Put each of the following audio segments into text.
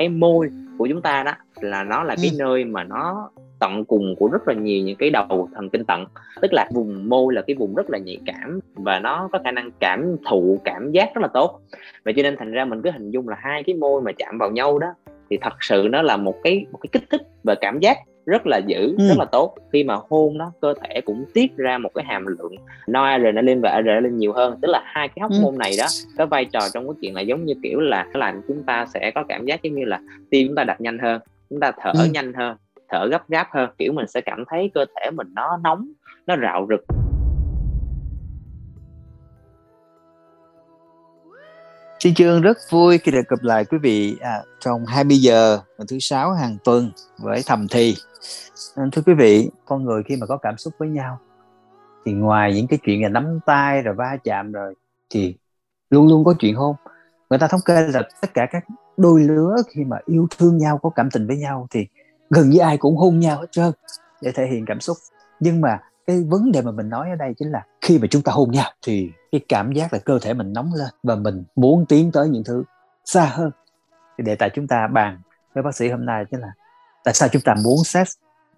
cái môi của chúng ta đó là nó là cái ừ. nơi mà nó tận cùng của rất là nhiều những cái đầu thần kinh tận. Tức là vùng môi là cái vùng rất là nhạy cảm và nó có khả năng cảm thụ cảm giác rất là tốt. Vậy cho nên thành ra mình cứ hình dung là hai cái môi mà chạm vào nhau đó thì thật sự nó là một cái một cái kích thích về cảm giác rất là dữ ừ. rất là tốt khi mà hôn nó cơ thể cũng tiết ra một cái hàm lượng noradrenaline và adrenaline nhiều hơn tức là hai cái hóc ừ. môn này đó có vai trò trong cái chuyện là giống như kiểu là làm chúng ta sẽ có cảm giác giống như là tim chúng ta đập nhanh hơn chúng ta thở ừ. nhanh hơn thở gấp gáp hơn kiểu mình sẽ cảm thấy cơ thể mình nó nóng nó rạo rực Xin Chương rất vui khi được gặp lại quý vị à, trong 20 giờ vào thứ sáu hàng tuần với thầm thì. À, thưa quý vị, con người khi mà có cảm xúc với nhau thì ngoài những cái chuyện là nắm tay rồi va chạm rồi thì luôn luôn có chuyện hôn. Người ta thống kê là tất cả các đôi lứa khi mà yêu thương nhau có cảm tình với nhau thì gần như ai cũng hôn nhau hết trơn để thể hiện cảm xúc. Nhưng mà cái vấn đề mà mình nói ở đây chính là khi mà chúng ta hôn nhau thì cái cảm giác là cơ thể mình nóng lên và mình muốn tiến tới những thứ xa hơn. Thì đề tài chúng ta bàn với bác sĩ hôm nay chính là tại sao chúng ta muốn sex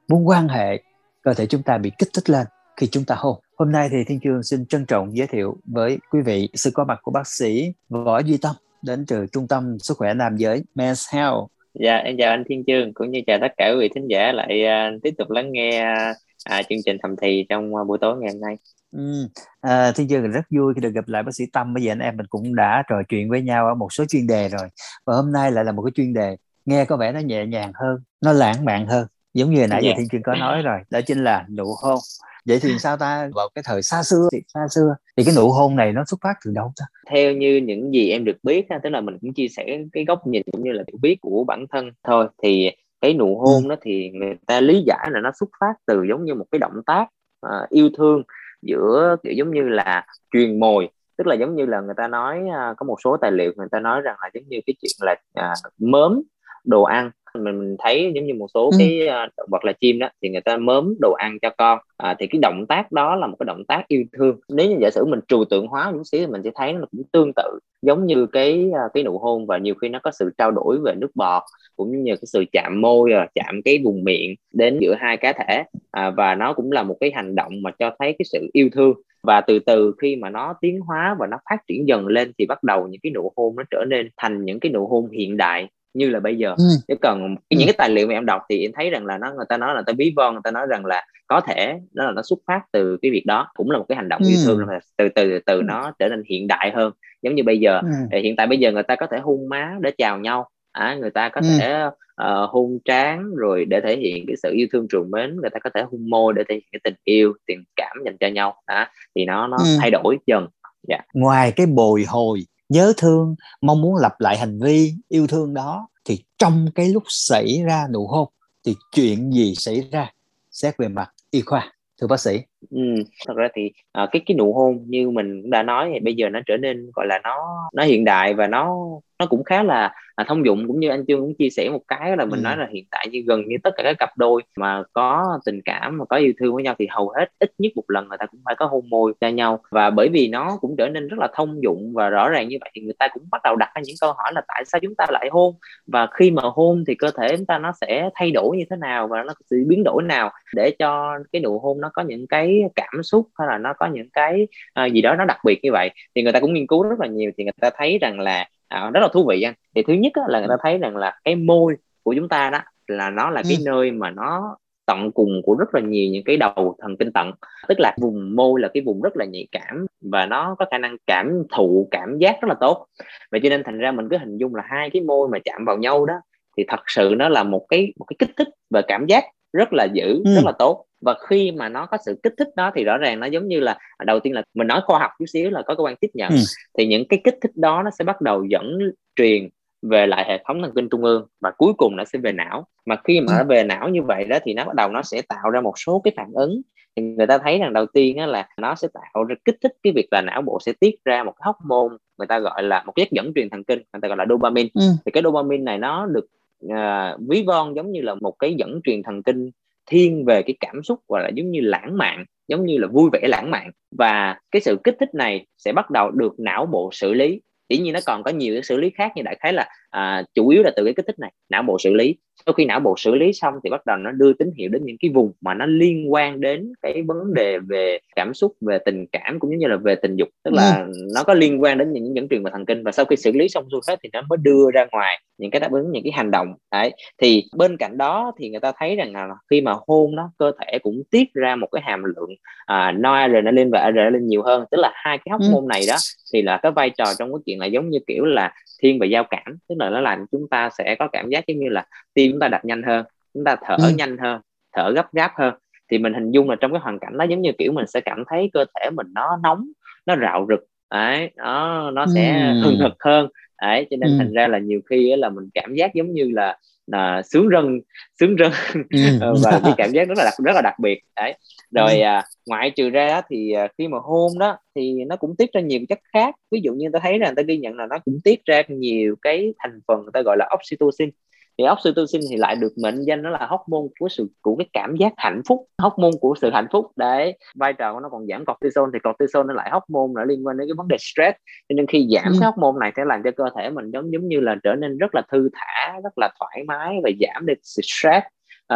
muốn quan hệ cơ thể chúng ta bị kích thích lên khi chúng ta hôn. Hôm nay thì thiên chương xin trân trọng giới thiệu với quý vị sự có mặt của bác sĩ võ duy tâm đến từ trung tâm sức khỏe nam giới men's health. Dạ em chào anh thiên chương cũng như chào tất cả quý vị thính giả lại uh, tiếp tục lắng nghe uh, à, chương trình thầm thì trong uh, buổi tối ngày hôm nay. Ừ. À, Thiên Dương rất vui khi được gặp lại bác sĩ Tâm. Bây giờ anh em mình cũng đã trò chuyện với nhau ở một số chuyên đề rồi. Và hôm nay lại là một cái chuyên đề nghe có vẻ nó nhẹ nhàng hơn, nó lãng mạn hơn. Giống như nãy giờ dạ. Thiên Dương có nói rồi, đó chính là nụ hôn. Vậy thì sao ta vào cái thời xa xưa thì xa xưa thì cái nụ hôn này nó xuất phát từ đâu ta? Theo như những gì em được biết, tức là mình cũng chia sẻ cái góc nhìn cũng như là hiểu biết của bản thân thôi thì cái nụ hôn đó thì người ta lý giải là nó xuất phát từ giống như một cái động tác uh, yêu thương giữa kiểu giống như là truyền mồi. Tức là giống như là người ta nói uh, có một số tài liệu người ta nói rằng là giống như cái chuyện là uh, mớm đồ ăn mình thấy giống như một số ừ. cái uh, động vật là chim đó thì người ta mớm đồ ăn cho con. À, thì cái động tác đó là một cái động tác yêu thương. Nếu như giả sử mình trừu tượng hóa một xíu thì mình sẽ thấy nó cũng tương tự giống như cái uh, cái nụ hôn và nhiều khi nó có sự trao đổi về nước bọt cũng như cái sự chạm môi và chạm cái vùng miệng đến giữa hai cá thể. À, và nó cũng là một cái hành động mà cho thấy cái sự yêu thương. Và từ từ khi mà nó tiến hóa và nó phát triển dần lên thì bắt đầu những cái nụ hôn nó trở nên thành những cái nụ hôn hiện đại như là bây giờ ừ. chứ còn ừ. những cái tài liệu mà em đọc thì em thấy rằng là nó người ta nói là ta ví von người ta nói rằng là có thể nó là nó xuất phát từ cái việc đó cũng là một cái hành động ừ. yêu thương mà từ từ từ ừ. nó trở nên hiện đại hơn giống như bây giờ ừ. hiện tại bây giờ người ta có thể hôn má để chào nhau à, người ta có ừ. thể uh, hôn trán rồi để thể hiện cái sự yêu thương trùm mến người ta có thể hôn môi để thể hiện cái tình yêu tình cảm dành cho nhau đó thì nó nó ừ. thay đổi dần yeah. Dạ. ngoài cái bồi hồi nhớ thương, mong muốn lặp lại hành vi yêu thương đó, thì trong cái lúc xảy ra nụ hôn thì chuyện gì xảy ra? Xét về mặt y khoa, thưa bác sĩ ừ, thật ra thì à, cái cái nụ hôn như mình cũng đã nói thì bây giờ nó trở nên gọi là nó nó hiện đại và nó nó cũng khá là à, thông dụng. Cũng như anh chương cũng chia sẻ một cái là mình ừ. nói là hiện tại như gần như tất cả các cặp đôi mà có tình cảm mà có yêu thương với nhau thì hầu hết ít nhất một lần người ta cũng phải có hôn môi cho nhau. Và bởi vì nó cũng trở nên rất là thông dụng và rõ ràng như vậy thì người ta cũng bắt đầu đặt ra những câu hỏi là tại sao chúng ta lại hôn? Và khi mà hôn thì cơ thể chúng ta nó sẽ thay đổi như thế nào và nó sẽ biến đổi nào để cho cái nụ hôn nó có những cái cảm xúc hay là nó có những cái uh, gì đó nó đặc biệt như vậy thì người ta cũng nghiên cứu rất là nhiều thì người ta thấy rằng là à, rất là thú vị anh thì thứ nhất là người ta thấy rằng là cái môi của chúng ta đó là nó là cái ừ. nơi mà nó tận cùng của rất là nhiều những cái đầu thần kinh tận tức là vùng môi là cái vùng rất là nhạy cảm và nó có khả năng cảm thụ cảm giác rất là tốt vậy cho nên thành ra mình cứ hình dung là hai cái môi mà chạm vào nhau đó thì thật sự nó là một cái một cái kích thích về cảm giác rất là dữ ừ. rất là tốt và khi mà nó có sự kích thích đó thì rõ ràng nó giống như là đầu tiên là mình nói khoa học chút xíu là có cơ quan tiếp nhận ừ. thì những cái kích thích đó nó sẽ bắt đầu dẫn truyền về lại hệ thống thần kinh trung ương và cuối cùng nó sẽ về não mà khi mà ừ. nó về não như vậy đó thì nó bắt đầu nó sẽ tạo ra một số cái phản ứng thì người ta thấy rằng đầu tiên á là nó sẽ tạo ra kích thích cái việc là não bộ sẽ tiết ra một cái hormone người ta gọi là một chất dẫn truyền thần kinh người ta gọi là dopamine ừ. thì cái dopamine này nó được uh, ví von giống như là một cái dẫn truyền thần kinh thiên về cái cảm xúc gọi là giống như lãng mạn, giống như là vui vẻ lãng mạn. Và cái sự kích thích này sẽ bắt đầu được não bộ xử lý. Dĩ nhiên nó còn có nhiều cái xử lý khác như đại khái là à, chủ yếu là từ cái kích thích này não bộ xử lý. Sau khi não bộ xử lý xong thì bắt đầu nó đưa tín hiệu đến những cái vùng mà nó liên quan đến cái vấn đề về cảm xúc về tình cảm cũng như là về tình dục. Tức là ừ. nó có liên quan đến những dẫn truyền và thần kinh và sau khi xử lý xong xuôi hết thì nó mới đưa ra ngoài những cái đáp ứng những cái hành động. Đấy thì bên cạnh đó thì người ta thấy rằng là khi mà hôn đó cơ thể cũng tiết ra một cái hàm lượng à, noradrenaline và adrenaline nhiều hơn. Tức là hai cái hóc môn ừ. này đó thì là cái vai trò trong cái chuyện là giống như kiểu là thiên về giao cảm. Tức là nó làm chúng ta sẽ có cảm giác giống như là tim chúng ta đập nhanh hơn chúng ta thở ừ. nhanh hơn thở gấp gáp hơn thì mình hình dung là trong cái hoàn cảnh đó giống như kiểu mình sẽ cảm thấy cơ thể mình nó nóng nó rạo rực đấy nó nó sẽ ừ. hừng hực hơn đấy cho nên ừ. thành ra là nhiều khi là mình cảm giác giống như là là sướng rân sướng rân. Ừ. Ờ, và cái cảm giác rất là đặc rất là đặc biệt. Đấy. Rồi ừ. à, ngoại trừ ra thì à, khi mà hôn đó thì nó cũng tiết ra nhiều chất khác. Ví dụ như ta thấy là người ta ghi nhận là nó cũng tiết ra nhiều cái thành phần người ta gọi là oxytocin thì oxytocin thì lại được mệnh danh nó là hormone của sự của cái cảm giác hạnh phúc hormone của sự hạnh phúc. Đấy vai trò của nó còn giảm cortisol thì cortisol nó lại hormone nó liên quan đến cái vấn đề stress. Cho nên khi giảm ừ. cái hormone này sẽ làm cho cơ thể mình giống giống như là trở nên rất là thư thả rất là thoải mái và giảm được sự stress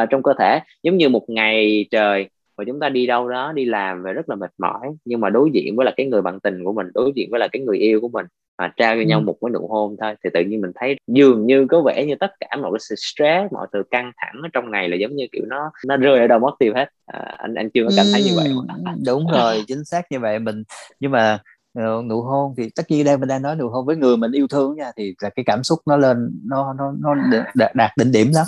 uh, trong cơ thể. Giống như một ngày trời và chúng ta đi đâu đó đi làm về rất là mệt mỏi nhưng mà đối diện với là cái người bạn tình của mình đối diện với là cái người yêu của mình mà trao cho ừ. nhau một cái nụ hôn thôi. Thì tự nhiên mình thấy dường như có vẻ như tất cả mọi cái sự stress mọi sự căng thẳng ở trong ngày là giống như kiểu nó nó rơi ở đâu mất tiêu hết. À, anh anh chưa có cảm thấy như vậy. Không? đúng rồi chính xác như vậy. Mình nhưng mà uh, nụ hôn thì tất nhiên đây mình đang nói nụ hôn với người mình yêu thương nha thì là cái cảm xúc nó lên nó nó nó đạt, đạt đỉnh điểm lắm.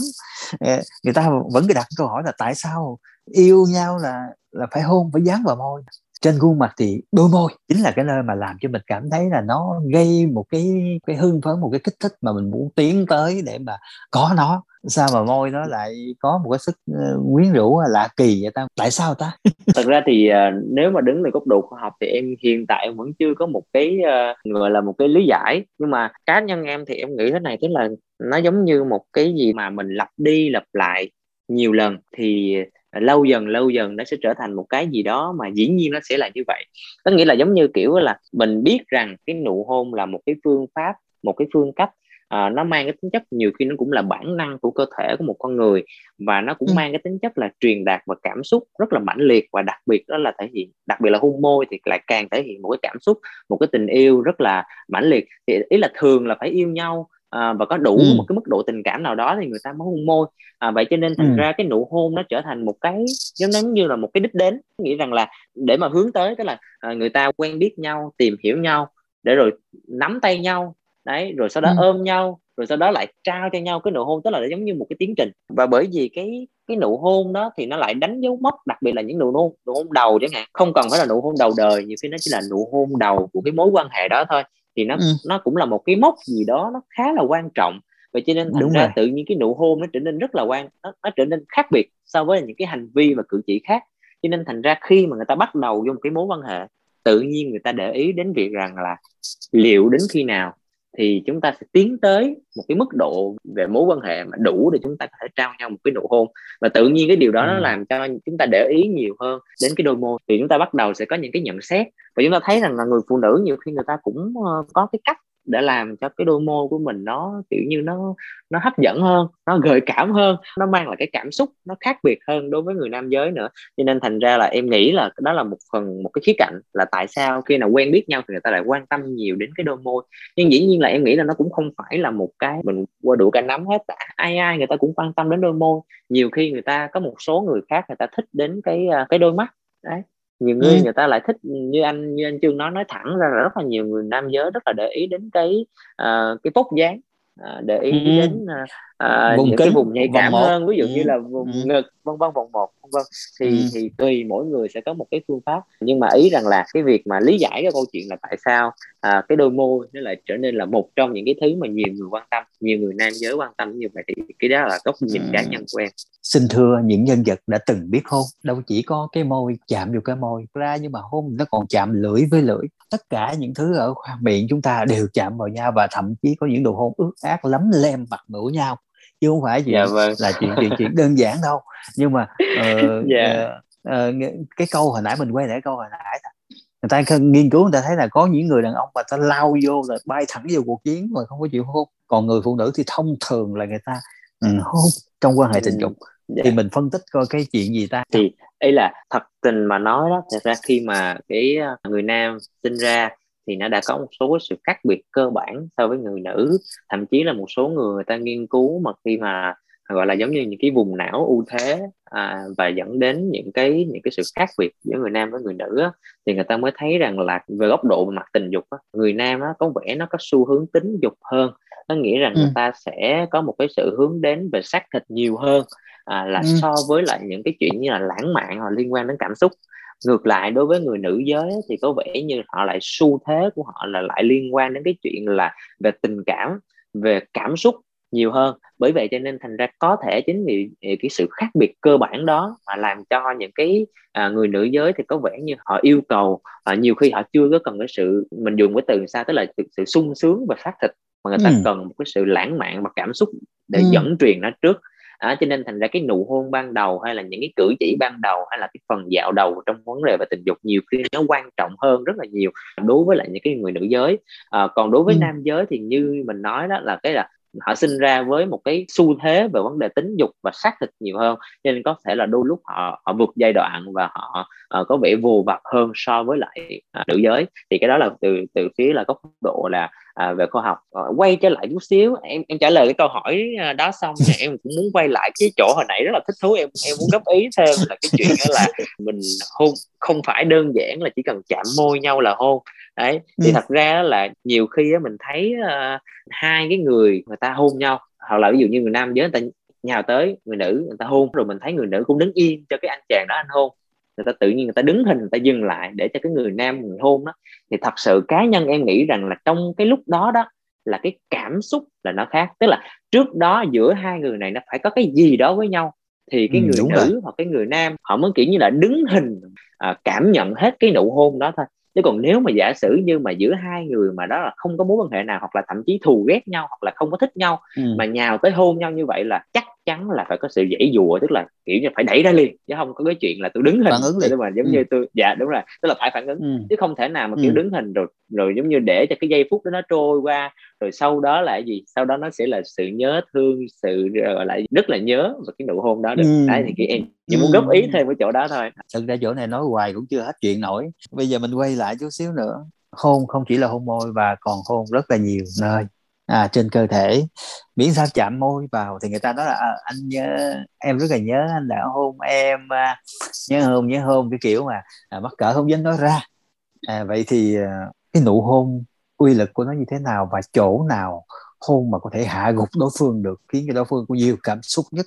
Người ta vẫn cứ đặt câu hỏi là tại sao yêu nhau là là phải hôn phải dán vào môi trên khuôn mặt thì đôi môi. Chính là cái nơi mà làm cho mình cảm thấy là nó gây một cái cái hưng phấn, một cái kích thích mà mình muốn tiến tới để mà có nó. Sao mà môi nó lại có một cái sức ờ, quyến rũ lạ kỳ vậy ta? Tại sao ta? Thật ra thì ờ, nếu mà đứng từ góc độ khoa học thì em hiện tại em vẫn chưa có một cái ờ, gọi là một cái lý giải. Nhưng mà cá nhân em thì em nghĩ thế này, tức là nó giống như một cái gì mà mình lặp đi lặp lại nhiều lần. Thì lâu dần lâu dần nó sẽ trở thành một cái gì đó mà dĩ nhiên nó sẽ là như vậy có nghĩa là giống như kiểu là mình biết rằng cái nụ hôn là một cái phương pháp một cái phương cách à, nó mang cái tính chất nhiều khi nó cũng là bản năng của cơ thể của một con người và nó cũng ừ. mang cái tính chất là truyền đạt và cảm xúc rất là mãnh liệt và đặc biệt đó là thể hiện đặc biệt là hôn môi thì lại càng thể hiện một cái cảm xúc một cái tình yêu rất là mãnh liệt thì ý là thường là phải yêu nhau à, và có đủ ừ. một cái mức độ tình cảm nào đó thì người ta mới hôn môi à, vậy cho nên thành ừ. ra cái nụ hôn nó trở thành một cái giống như là một cái đích đến nghĩ rằng là để mà hướng tới tức là à, người ta quen biết nhau tìm hiểu nhau để rồi nắm tay nhau đấy rồi sau đó ừ. ôm nhau rồi sau đó lại trao cho nhau cái nụ hôn tức là giống như một cái tiến trình và bởi vì cái cái nụ hôn đó thì nó lại đánh dấu mốc đặc biệt là những nụ hôn nụ hôn đầu chẳng hạn không cần phải là nụ hôn đầu đời nhiều khi nó chỉ là nụ hôn đầu của cái mối quan hệ đó thôi thì nó ừ. nó cũng là một cái mốc gì đó nó khá là quan trọng vậy cho nên thành Đúng ra rồi. tự nhiên cái nụ hôn nó trở nên rất là quan nó, nó trở nên khác biệt so với những cái hành vi và cử chỉ khác cho nên thành ra khi mà người ta bắt đầu vô một cái mối quan hệ tự nhiên người ta để ý đến việc rằng là liệu đến khi nào thì chúng ta sẽ tiến tới một cái mức độ về mối quan hệ mà đủ để chúng ta có thể trao nhau một cái nụ hôn. Và tự nhiên cái điều đó ừ. nó làm cho chúng ta để ý nhiều hơn đến cái đôi môi. Thì chúng ta bắt đầu sẽ có những cái nhận xét. Và chúng ta thấy rằng là người phụ nữ nhiều khi người ta cũng ờ, có cái cách để làm cho cái đôi môi của mình nó, kiểu như, nó nó hấp dẫn hơn, nó gợi cảm hơn, nó mang lại cái cảm xúc nó khác biệt hơn đối với người nam giới nữa. Cho nên thành ra là em nghĩ là đó là một phần, một cái khía cạnh là tại sao khi nào quen biết nhau thì người ta lại quan tâm nhiều đến cái đôi môi. Nhưng dĩ nhiên là em nghĩ là nó cũng không phải là một cái mình qua đủ cả nắm hết, ai ai người ta cũng quan tâm đến đôi môi. Nhiều khi người ta có một số người khác người ta thích đến cái à, cái đôi mắt, đấy nhiều người ừ. người ta lại thích như anh như anh trương nói nói thẳng ra là rất là nhiều người nam giới rất là để ý đến cái uh, cái vóc dáng uh, để ý ừ. đến uh, uh, những cái vùng nhạy cảm hơn ví dụ ừ. như là vùng ừ. ngực vân vân vòng một vân vân thì ừ. thì tùy mỗi người sẽ có một cái phương pháp nhưng mà ý rằng là cái việc mà lý giải cái câu chuyện là tại sao à, cái đôi môi nó lại trở nên là một trong những cái thứ mà nhiều người quan tâm nhiều người nam giới quan tâm như vậy thì cái đó là góc nhìn ừ. cá nhân của em xin thưa những nhân vật đã từng biết hôn đâu chỉ có cái môi chạm vào cái môi ra nhưng mà hôn nó còn chạm lưỡi với lưỡi tất cả những thứ ở khoang miệng chúng ta đều chạm vào nhau và thậm chí có những đồ hôn ướt át lắm lem mặt mũi nhau chứ không phải chuyện dạ, vâng. là chuyện chuyện chuyện đơn giản đâu nhưng mà uh, dạ. uh, uh, cái câu hồi nãy mình quay lại câu hồi nãy người ta nghiên cứu người ta thấy là có những người đàn ông mà ta lao vô là bay thẳng vô cuộc chiến mà không có chịu hôn còn người phụ nữ thì thông thường là người ta ừ, hôn trong quan hệ tình dục dạ. thì mình phân tích coi cái chuyện gì ta thì ý là thật tình mà nói đó, thật ra khi mà cái à, người nam sinh ra thì nó đã có một số sự khác biệt cơ bản so với người nữ. Thậm chí là một số người người ta nghiên cứu mà khi mà gọi là giống như những cái vùng não ưu thế à, và dẫn đến những cái những cái sự khác biệt giữa người nam với người nữ á, thì người ta mới thấy rằng là về góc độ về mặt tình dục á, người nam á, có vẻ nó có xu hướng tính dục hơn nó nghĩa rằng ừ. người ta sẽ có một cái sự hướng đến về xác thịt nhiều hơn à, là ừ. so với lại những cái chuyện như là lãng mạn hoặc liên quan đến cảm xúc ngược lại đối với người nữ giới thì có vẻ như họ lại xu thế của họ là lại liên quan đến cái chuyện là về tình cảm về cảm xúc nhiều hơn bởi vậy cho nên thành ra có thể chính vì cái sự khác biệt cơ bản đó mà làm cho những cái à, người nữ giới thì có vẻ như họ yêu cầu à, nhiều khi họ chưa có cần cái sự mình dùng cái từ sao tức là sự sung sướng và xác thịt mà người ta ừ. cần một cái sự lãng mạn và cảm xúc để ừ. dẫn truyền nó trước à, cho nên thành ra cái nụ hôn ban đầu hay là những cái cử chỉ ban đầu hay là cái phần dạo đầu trong vấn đề về tình dục nhiều khi nó quan trọng hơn rất là nhiều đối với lại những cái người nữ giới à, còn đối với ừ. nam giới thì như mình nói đó là cái là họ sinh ra với một cái xu thế về vấn đề tính dục và xác thịt nhiều hơn cho nên có thể là đôi lúc họ họ vượt giai đoạn và họ uh, có vẻ vù vặt hơn so với lại uh, nữ giới. Thì cái đó là từ từ phía là góc độ là à, về khoa học. À, quay trở lại chút xíu em em trả lời cái câu hỏi đó xong thì em cũng muốn quay lại cái chỗ hồi nãy rất là thích thú em em muốn góp ý thêm là cái chuyện đó là mình hôn không phải đơn giản là chỉ cần chạm môi nhau là hôn. Đấy thì ừ. thật ra là nhiều khi mình thấy uh, hai cái người người ta hôn nhau hoặc là ví dụ như người nam giới người ta nhào tới người nữ người ta hôn rồi mình thấy người nữ cũng đứng yên cho cái anh chàng đó anh hôn người ta tự nhiên người ta đứng hình người ta dừng lại để cho cái người nam người hôn đó thì thật sự cá nhân em nghĩ rằng là trong cái lúc đó đó là cái cảm xúc là nó khác tức là trước đó giữa hai người này nó phải có cái gì đó với nhau thì cái ừ, người nữ rồi. hoặc cái người nam họ mới kiểu như là đứng hình à, cảm nhận hết cái nụ hôn đó thôi chứ còn nếu mà giả sử như mà giữa hai người mà đó là không có mối quan hệ nào hoặc là thậm chí thù ghét nhau hoặc là không có thích nhau ừ. mà nhào tới hôn nhau như vậy là chắc chắn là phải có sự dãy dùa tức là kiểu như phải đẩy ra liền chứ không có cái chuyện là tôi đứng hình phản ứng liền. mà giống ừ. như tôi dạ đúng rồi tức là phải phản ứng ừ. chứ không thể nào mà kiểu ừ. đứng hình rồi rồi giống như để cho cái giây phút đó nó trôi qua rồi sau đó là gì sau đó nó sẽ là sự nhớ thương sự gọi là rất là nhớ và cái nụ hôn đó được ừ. đấy thì cái em chỉ muốn góp ý thêm cái chỗ đó thôi thực ra chỗ này nói hoài cũng chưa hết chuyện nổi bây giờ mình quay lại chút xíu nữa hôn không chỉ là hôn môi và còn hôn rất là nhiều nơi à, trên cơ thể. Miễn sao chạm môi vào thì người ta nói là à, anh nhớ em rất là nhớ anh đã hôn em à, nhớ hôn nhớ hôn cái kiểu mà à, mắc cỡ không dám nói ra. À, vậy thì à, cái nụ hôn uy lực của nó như thế nào và chỗ nào hôn mà có thể hạ gục đối phương được khiến cho đối phương có nhiều cảm xúc nhất?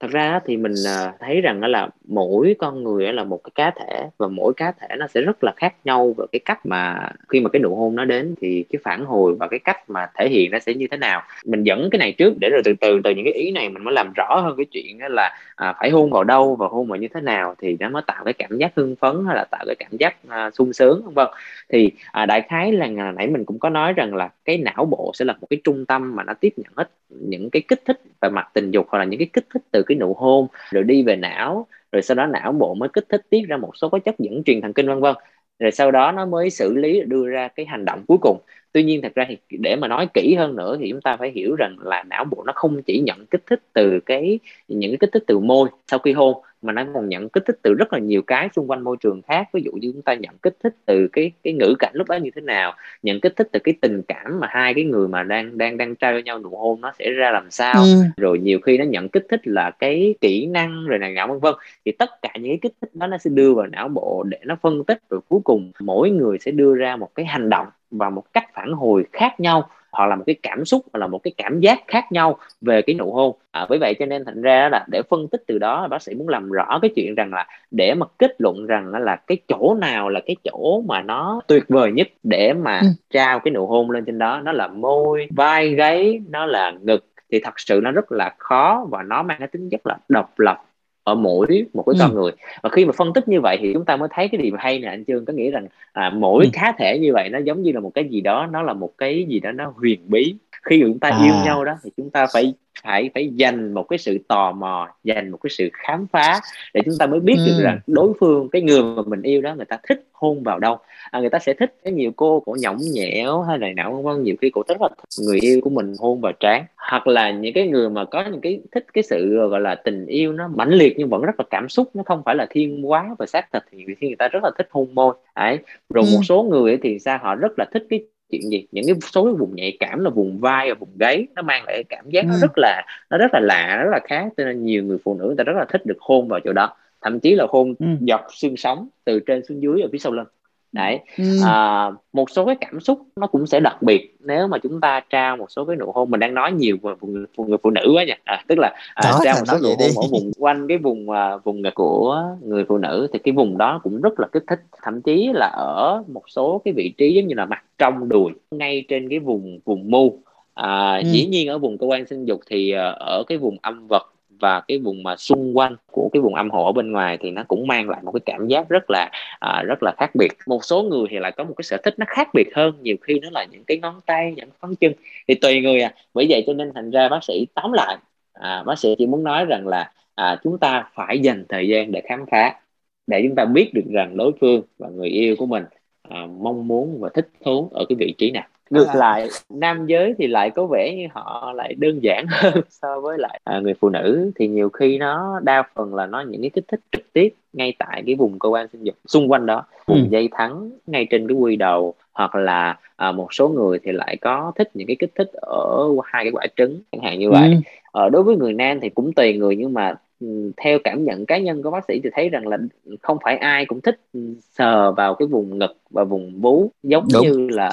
Thật ra thì mình à, thấy rằng là mỗi con người là một cái cá thể và mỗi cá thể nó sẽ rất là khác nhau về cái cách mà khi mà cái nụ hôn nó đến thì cái phản hồi và cái cách mà thể hiện nó sẽ như thế nào. Mình dẫn cái này trước để rồi từ từ từ những cái ý này mình mới làm rõ hơn cái chuyện là à, phải hôn vào đâu và hôn vào như thế nào thì nó mới tạo cái cảm giác hưng phấn hay là tạo cái cảm giác à, sung sướng vân vân. Thì à, đại khái là nãy mình cũng có nói rằng là cái não bộ sẽ là một cái trung tâm mà nó tiếp nhận hết những cái kích thích về mặt tình dục hoặc là những cái kích thích từ cái nụ hôn, rồi đi về não, rồi sau đó não bộ mới kích thích tiết ra một số cái chất dẫn truyền thần kinh, vân vân. Rồi sau đó nó mới xử lý, đưa ra cái hành động cuối cùng. Tuy nhiên thật ra thì để mà nói kỹ hơn nữa thì chúng ta phải hiểu rằng là não bộ nó không chỉ nhận kích thích từ cái, những cái kích thích từ môi sau khi hôn mà nó còn nhận kích thích từ rất là nhiều cái xung quanh môi trường khác. Ví dụ như chúng ta nhận kích thích từ cái cái ngữ cảnh lúc đó như thế nào nhận kích thích từ cái tình cảm mà hai cái người mà đang đang đang trao cho nhau nụ hôn nó sẽ ra làm sao. Ừ. rồi nhiều khi nó nhận kích thích là cái kỹ năng rồi này nọ vân vân. Thì tất cả những cái kích thích đó nó sẽ đưa vào não bộ để nó phân tích. Rồi cuối cùng mỗi người sẽ đưa ra một cái hành động và một cách phản hồi khác nhau hoặc là một cái cảm xúc hoặc là một cái cảm giác khác nhau về cái nụ hôn. À, với vậy cho nên thành ra là để phân tích từ đó bác sĩ muốn làm rõ cái chuyện rằng là để mà kết luận rằng là cái chỗ nào là cái chỗ mà nó tuyệt vời nhất để mà ừ. trao cái nụ hôn lên trên đó. Nó là môi vai gáy nó là ngực thì thật sự nó rất là khó và nó mang cái tính chất là độc lập ở mỗi một cái con ừ. người và khi mà phân tích như vậy thì chúng ta mới thấy cái điều hay nè anh trương có nghĩa rằng à, mỗi ừ. cá thể như vậy nó giống như là một cái gì đó nó là một cái gì đó nó huyền bí khi chúng ta à. yêu nhau đó thì chúng ta phải phải phải dành một cái sự tò mò dành một cái sự khám phá để chúng ta mới biết ừ. được rằng đối phương cái người mà mình yêu đó người ta thích hôn vào đâu. À, người ta sẽ thích cái nhiều cô cổ nhõng nhẽo hay này nọ vân vân. Nhiều khi cổ rất là thích người yêu của mình hôn vào trán. Hoặc là những cái người mà có những cái thích cái sự gọi là tình yêu nó mãnh liệt nhưng vẫn rất là cảm xúc nó không phải là thiên quá và xác thịt. Thì khi người ta rất là thích hôn môi. Đấy. Rồi ừ. một số người thì sao? Họ rất là thích cái chuyện gì những cái số cái vùng nhạy cảm là vùng vai và vùng gáy nó mang lại cảm giác ừ. nó rất là nó rất là lạ rất là khác cho nên nhiều người phụ nữ người ta rất là thích được hôn vào chỗ đó thậm chí là hôn ừ. dọc xương sống từ trên xuống dưới ở phía sau lưng đấy ừ. à, một số cái cảm xúc nó cũng sẽ đặc biệt nếu mà chúng ta trao một số cái nụ hôn. Mình đang nói nhiều về người, người phụ nữ quá nha. À, tức là à, trao một số nụ hôn ở vùng quanh cái vùng à, vùng của người phụ nữ thì cái vùng đó cũng rất là kích thích. Thậm chí là ở một số cái vị trí giống như là mặt trong đùi ngay trên cái vùng vùng mu. À, ừ. dĩ nhiên ở vùng cơ quan sinh dục thì à, ở cái vùng âm vật và cái vùng mà xung quanh của cái vùng âm hộ ở bên ngoài thì nó cũng mang lại một cái cảm giác rất là à, rất là khác biệt. Một số người thì lại có một cái sở thích nó khác biệt hơn nhiều khi nó là những cái ngón tay những ngón chân. Thì tùy người à. Bởi vậy cho nên thành ra bác sĩ tóm lại à, bác sĩ chỉ muốn nói rằng là à, chúng ta phải dành thời gian để khám phá để chúng ta biết được rằng đối phương và người yêu của mình à, mong muốn và thích thú ở cái vị trí nào ngược à. lại nam giới thì lại có vẻ như họ lại đơn giản hơn so với lại à, người phụ nữ thì nhiều khi nó đa phần là nó những cái kích thích trực tiếp ngay tại cái vùng cơ quan sinh dục xung quanh đó vùng ừ. dây thắng ngay trên cái quy đầu hoặc là à, một số người thì lại có thích những cái kích thích ở hai cái quả trứng chẳng hạn như vậy ừ. ờ, đối với người nam thì cũng tùy người nhưng mà Ừ, theo cảm nhận cá nhân của bác sĩ thì thấy rằng là không phải ai cũng thích sờ vào cái vùng ngực và vùng vú giống Đúng, như là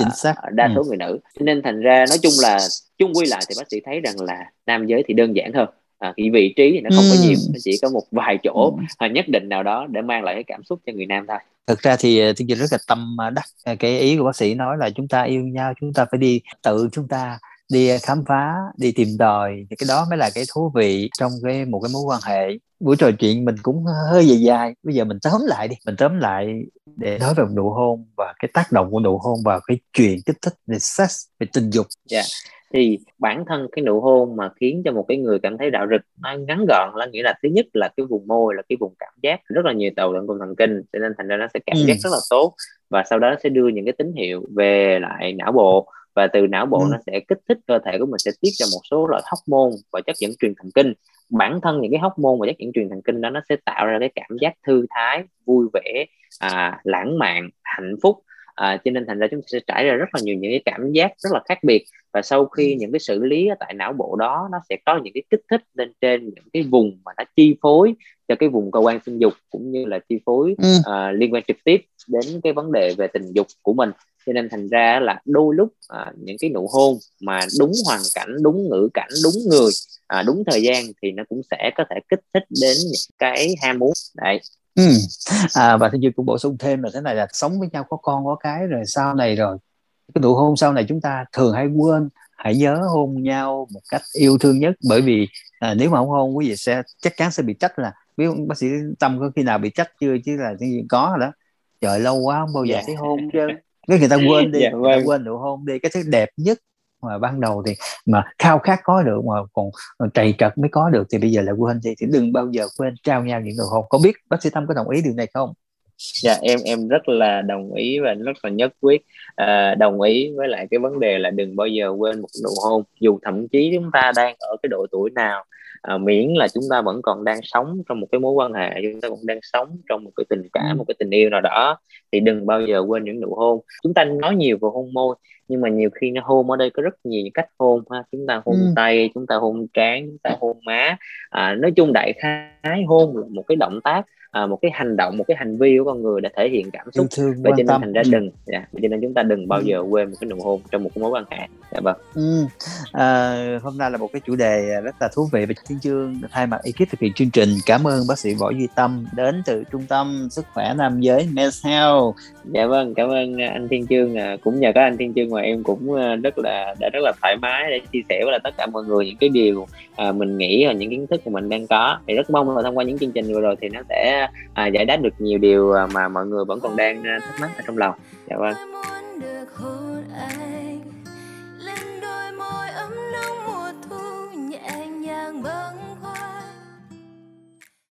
đa số ừ. người nữ nên thành ra nói chung là chung quy lại thì bác sĩ thấy rằng là nam giới thì đơn giản hơn à, cái vị trí thì nó không ừ. có nhiều nó chỉ có một vài chỗ ừ. nhất định nào đó để mang lại cái cảm xúc cho người nam thôi thực ra thì chương trình rất là tâm đắc cái ý của bác sĩ nói là chúng ta yêu nhau chúng ta phải đi tự chúng ta đi khám phá đi tìm tòi thì cái đó mới là cái thú vị trong cái một cái mối quan hệ buổi trò chuyện mình cũng hơi dài dài bây giờ mình tóm lại đi mình tóm lại để nói về nụ hôn và cái tác động của nụ hôn vào cái chuyện kích thích về sex về tình dục yeah. Dạ. thì bản thân cái nụ hôn mà khiến cho một cái người cảm thấy đạo rực nó ngắn gọn là nghĩa là thứ nhất là cái vùng môi là cái vùng cảm giác rất là nhiều tàu động cùng thần kinh cho nên thành ra nó sẽ cảm ừ. giác rất là tốt và sau đó nó sẽ đưa những cái tín hiệu về lại não bộ và từ não bộ ừ. nó sẽ kích thích cơ thể của mình sẽ tiết ra một số loại hormone và chất dẫn truyền thần kinh bản thân những cái hormone và chất dẫn truyền thần kinh đó nó sẽ tạo ra cái cảm giác thư thái vui vẻ à, lãng mạn hạnh phúc à, cho nên thành ra chúng ta sẽ trải ra rất là nhiều những cái cảm giác rất là khác biệt và sau khi ừ. những cái xử lý ở tại não bộ đó nó sẽ có những cái kích thích lên trên những cái vùng mà nó chi phối cho cái vùng cơ quan sinh dục cũng như là chi phối ừ. uh, liên quan trực tiếp đến cái vấn đề về tình dục của mình cho nên thành ra là đôi lúc à, những cái nụ hôn mà đúng hoàn cảnh đúng ngữ cảnh đúng người à, đúng thời gian thì nó cũng sẽ có thể kích thích đến những cái ham muốn đấy ừ. à, và thì như cũng bổ sung thêm là thế này là sống với nhau có con có cái rồi sau này rồi cái nụ hôn sau này chúng ta thường hay quên hãy nhớ hôn nhau một cách yêu thương nhất bởi vì à, nếu mà không hôn quý vị sẽ chắc chắn sẽ bị trách là biết bác sĩ tâm có khi nào bị trách chưa chứ là có rồi đó trời lâu quá không bao giờ yeah. Dạ. thấy hôn chứ cái người ta quên đi yeah, dạ, người ta vâng. quên nụ hôn đi cái thứ đẹp nhất mà ban đầu thì mà khao khát có được mà còn trầy trật mới có được thì bây giờ là quên đi thì đừng bao giờ quên trao nhau những nụ hôn có biết bác sĩ tâm có đồng ý điều này không dạ em em rất là đồng ý và rất là nhất quyết à, đồng ý với lại cái vấn đề là đừng bao giờ quên một nụ hôn dù thậm chí chúng ta đang ở cái độ tuổi nào à, miễn là chúng ta vẫn còn đang sống trong một cái mối quan hệ chúng ta vẫn đang sống trong một cái tình cảm ừ. một cái tình yêu nào đó thì đừng bao giờ quên những nụ hôn chúng ta nói nhiều về hôn môi nhưng mà nhiều khi nó hôn ở đây có rất nhiều cách hôn ha chúng ta hôn ừ. tay chúng ta hôn trán chúng ta hôn má à, nói chung đại khái hôn là một cái động tác à, một cái hành động một cái hành vi của con người để thể hiện cảm xúc. Thương, vậy cho nên tâm. thành ra đừng yeah, dạ, cho nên chúng ta đừng bao ừ. giờ quên một cái nụ hôn trong một cái mối quan hệ. Dạ vâng. Ừ. à, hôm nay là một cái chủ đề rất là thú vị và thiên chương thay mặt ekip thực hiện chương trình. Cảm ơn bác sĩ võ duy tâm đến từ trung tâm sức khỏe nam giới Men's Health. Dạ vâng cảm ơn anh thiên chương. À, cũng nhờ các anh thiên chương mà em cũng à, rất là đã rất là thoải mái để chia sẻ với là tất cả mọi người những cái điều à, mình nghĩ và những kiến thức của mình đang có. Thì rất mong là thông qua những chương trình vừa rồi thì nó sẽ à, giải đáp được nhiều điều à, mà mọi người vẫn còn đang à, thắc mắc ở trong lòng. Dạ vâng. Lên đôi môi ấm nóng mùa thu nhẹ nhàng bâng